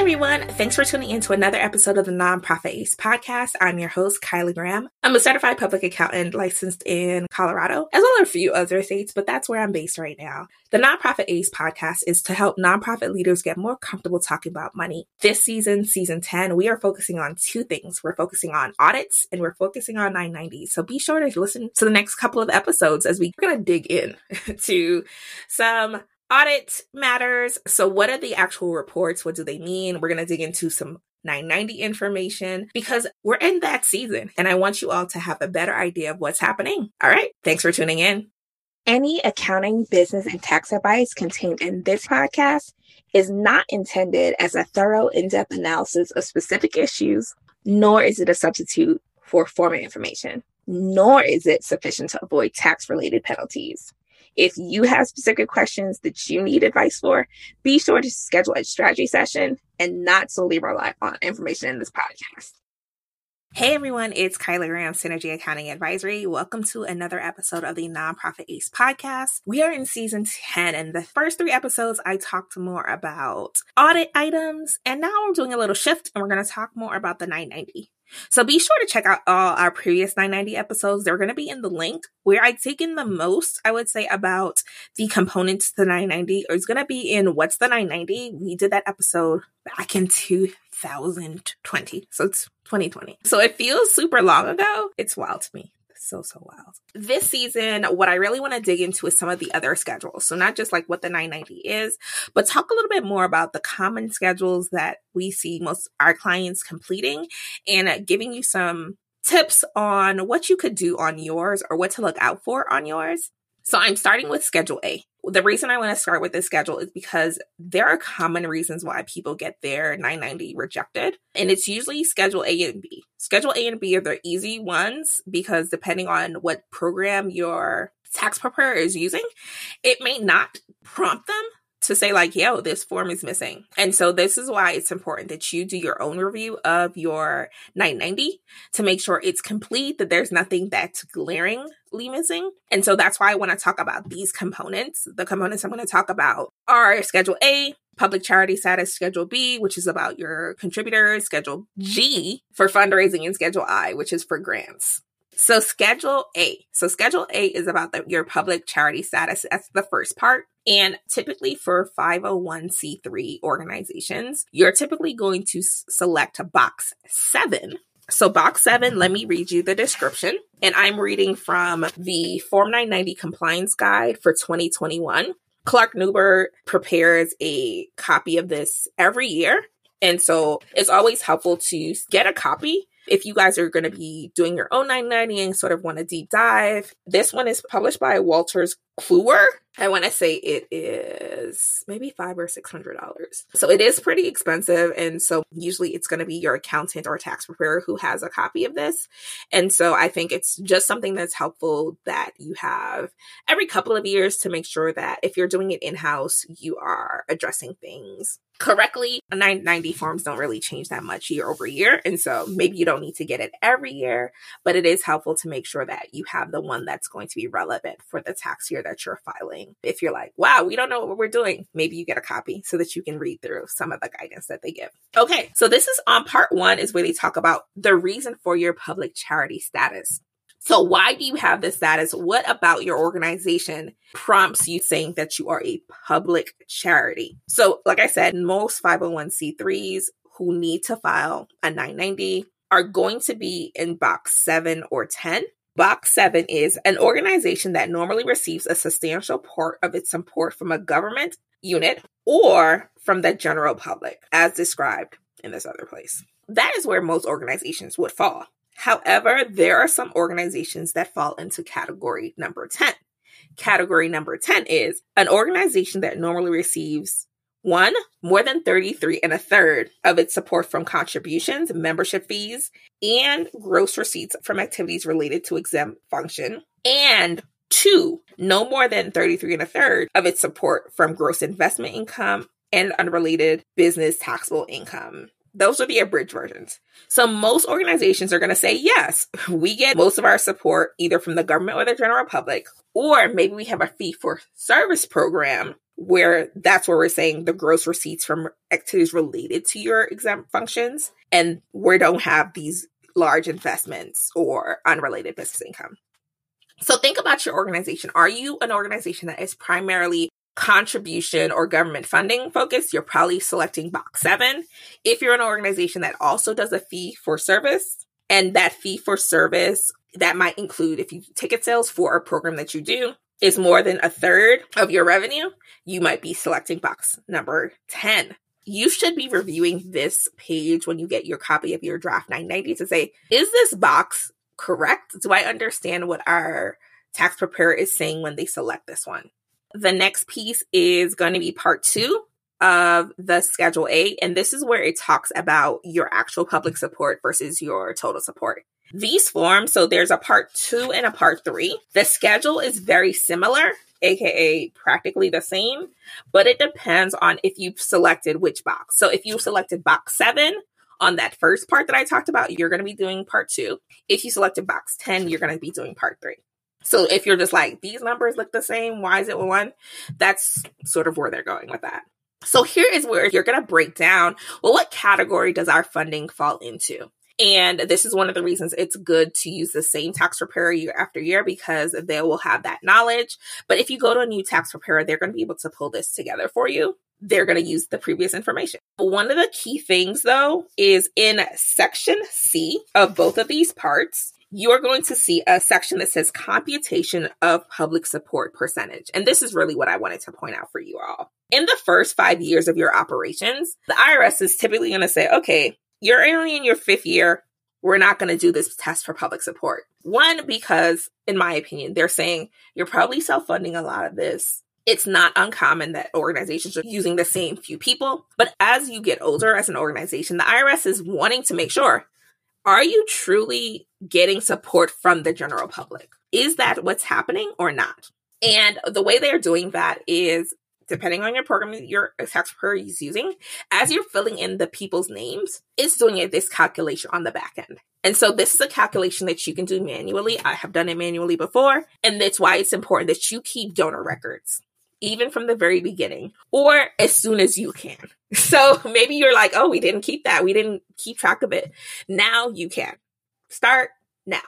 everyone. Thanks for tuning in to another episode of the Nonprofit Ace podcast. I'm your host, Kyla Graham. I'm a certified public accountant licensed in Colorado, as well as a few other states, but that's where I'm based right now. The Nonprofit Ace podcast is to help nonprofit leaders get more comfortable talking about money. This season, season 10, we are focusing on two things. We're focusing on audits and we're focusing on 990. So be sure to listen to the next couple of episodes as we're going to dig in to some audit matters. So, what are the actual reports? What do they mean? We're going to dig into some 990 information because we're in that season and I want you all to have a better idea of what's happening. All right. Thanks for tuning in. Any accounting, business, and tax advice contained in this podcast is not intended as a thorough, in depth analysis of specific issues, nor is it a substitute for formal information, nor is it sufficient to avoid tax related penalties. If you have specific questions that you need advice for, be sure to schedule a strategy session and not solely rely on information in this podcast. Hey everyone, it's Kyla Graham, Synergy Accounting Advisory. Welcome to another episode of the Nonprofit Ace podcast. We are in season 10, and the first three episodes I talked more about audit items, and now I'm doing a little shift and we're going to talk more about the 990. So be sure to check out all our previous 990 episodes. They're going to be in the link where I've taken the most, I would say, about the components to the 990 it's going to be in What's the 990? We did that episode back in 2020. So it's 2020. So it feels super long ago. It's wild to me so so wild. This season, what I really want to dig into is some of the other schedules. So not just like what the 990 is, but talk a little bit more about the common schedules that we see most our clients completing and uh, giving you some tips on what you could do on yours or what to look out for on yours. So I'm starting with Schedule A. The reason I want to start with this schedule is because there are common reasons why people get their 990 rejected. And it's usually Schedule A and B. Schedule A and B are the easy ones because depending on what program your tax preparer is using, it may not prompt them to say like, yo, this form is missing. And so this is why it's important that you do your own review of your 990 to make sure it's complete, that there's nothing that's glaringly missing. And so that's why I want to talk about these components. The components I'm going to talk about are Schedule A, public charity status, Schedule B, which is about your contributors, Schedule G for fundraising, and Schedule I, which is for grants. So Schedule A. So Schedule A is about the, your public charity status. That's the first part. And typically for 501c3 organizations, you're typically going to s- select box seven. So box seven, let me read you the description. And I'm reading from the Form 990 compliance guide for 2021. Clark Nuber prepares a copy of this every year. And so it's always helpful to get a copy if you guys are going to be doing your own 990 and sort of want to deep dive, this one is published by Wolters Kluwer. I want to say it is maybe five or six hundred dollars. So it is pretty expensive. And so usually it's going to be your accountant or tax preparer who has a copy of this. And so I think it's just something that's helpful that you have every couple of years to make sure that if you're doing it in house, you are addressing things correctly. 990 forms don't really change that much year over year. And so maybe you don't need to get it every year, but it is helpful to make sure that you have the one that's going to be relevant for the tax year that you're filing. If you're like, wow, we don't know what we're doing, maybe you get a copy so that you can read through some of the guidance that they give. Okay, so this is on part one, is where they talk about the reason for your public charity status. So, why do you have this status? What about your organization prompts you saying that you are a public charity? So, like I said, most 501c3s who need to file a 990 are going to be in box seven or 10. Box seven is an organization that normally receives a substantial part of its support from a government unit or from the general public, as described in this other place. That is where most organizations would fall. However, there are some organizations that fall into category number 10. Category number 10 is an organization that normally receives one, more than 33 and a third of its support from contributions, membership fees, and gross receipts from activities related to exempt function. And two, no more than 33 and a third of its support from gross investment income and unrelated business taxable income. Those are the abridged versions. So most organizations are going to say, yes, we get most of our support either from the government or the general public, or maybe we have a fee for service program where that's where we're saying the gross receipts from activities related to your exempt functions, and we don't have these large investments or unrelated business income. So think about your organization. Are you an organization that is primarily contribution or government funding focus, You're probably selecting box seven. If you're an organization that also does a fee for service, and that fee for service that might include if you ticket sales for a program that you do is more than a third of your revenue, you might be selecting box number 10 you should be reviewing this page when you get your copy of your draft 990 to say, is this box correct? Do I understand what our tax preparer is saying when they select this one? The next piece is going to be part two of the Schedule A, and this is where it talks about your actual public support versus your total support. These forms, so there's a part two and a part three. The schedule is very similar aka practically the same, but it depends on if you've selected which box. So if you selected box seven on that first part that I talked about, you're going to be doing part two. If you selected box 10, you're going to be doing part three. So if you're just like, these numbers look the same, why is it one? That's sort of where they're going with that. So here is where you're going to break down, well, what category does our funding fall into? And this is one of the reasons it's good to use the same tax preparer year after year because they will have that knowledge. But if you go to a new tax preparer, they're going to be able to pull this together for you. They're going to use the previous information. One of the key things, though, is in section C of both of these parts, you're going to see a section that says computation of public support percentage. And this is really what I wanted to point out for you all. In the first five years of your operations, the IRS is typically going to say, okay, you're only in your fifth year. We're not going to do this test for public support. One, because in my opinion, they're saying you're probably self funding a lot of this. It's not uncommon that organizations are using the same few people. But as you get older as an organization, the IRS is wanting to make sure are you truly getting support from the general public? Is that what's happening or not? And the way they're doing that is depending on your program your tax preparer is using, as you're filling in the people's names, it's doing this calculation on the back end. And so this is a calculation that you can do manually. I have done it manually before, and that's why it's important that you keep donor records. Even from the very beginning, or as soon as you can. So maybe you're like, oh, we didn't keep that. We didn't keep track of it. Now you can. Start now.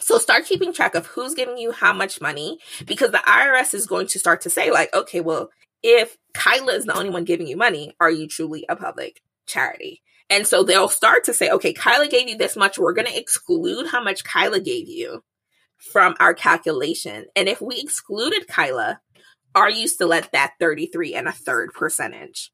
So start keeping track of who's giving you how much money because the IRS is going to start to say like, okay, well, if Kyla is the only one giving you money, are you truly a public charity? And so they'll start to say, okay, Kyla gave you this much. We're going to exclude how much Kyla gave you from our calculation. And if we excluded Kyla, are you still at that 33 and a third percentage?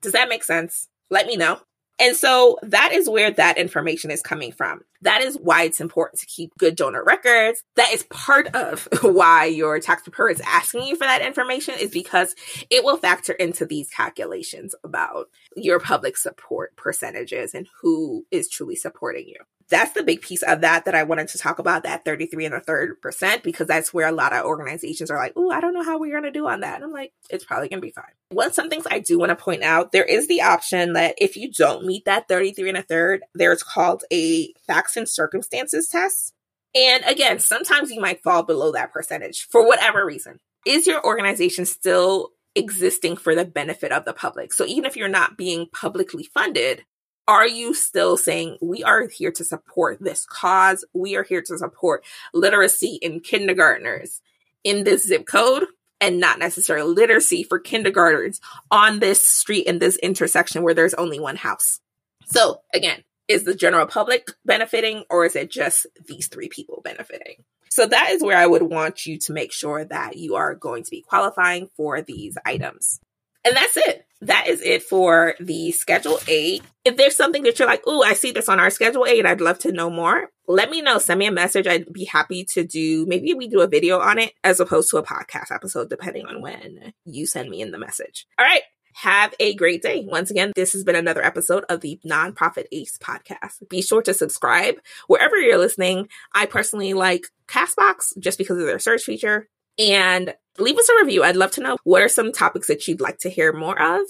Does that make sense? Let me know. And so that is where that information is coming from. That is why it's important to keep good donor records. That is part of why your tax preparer is asking you for that information is because it will factor into these calculations about your public support percentages and who is truly supporting you that's the big piece of that that I wanted to talk about that 33 and a third percent because that's where a lot of organizations are like, oh, I don't know how we're going to do on that. And I'm like, it's probably going to be fine. One, some things I do want to point out, there is the option that if you don't meet that 33 and a third, there's called a facts and circumstances test. And again, sometimes you might fall below that percentage for whatever reason. Is your organization still existing for the benefit of the public? So even if you're not being publicly funded, are you still saying we are here to support this cause? We are here to support literacy in kindergartners in this zip code and not necessarily literacy for kindergartners on this street in this intersection where there's only one house. So again, is the general public benefiting or is it just these three people benefiting? So that is where I would want you to make sure that you are going to be qualifying for these items. And that's it that is it for the Schedule A. If there's something that you're like, oh, I see this on our Schedule A and I'd love to know more, let me know. Send me a message. I'd be happy to do, maybe we do a video on it as opposed to a podcast episode, depending on when you send me in the message. All right. Have a great day. Once again, this has been another episode of the Nonprofit Ace podcast. Be sure to subscribe wherever you're listening. I personally like Castbox just because of their search feature and leave us a review. I'd love to know what are some topics that you'd like to hear more of.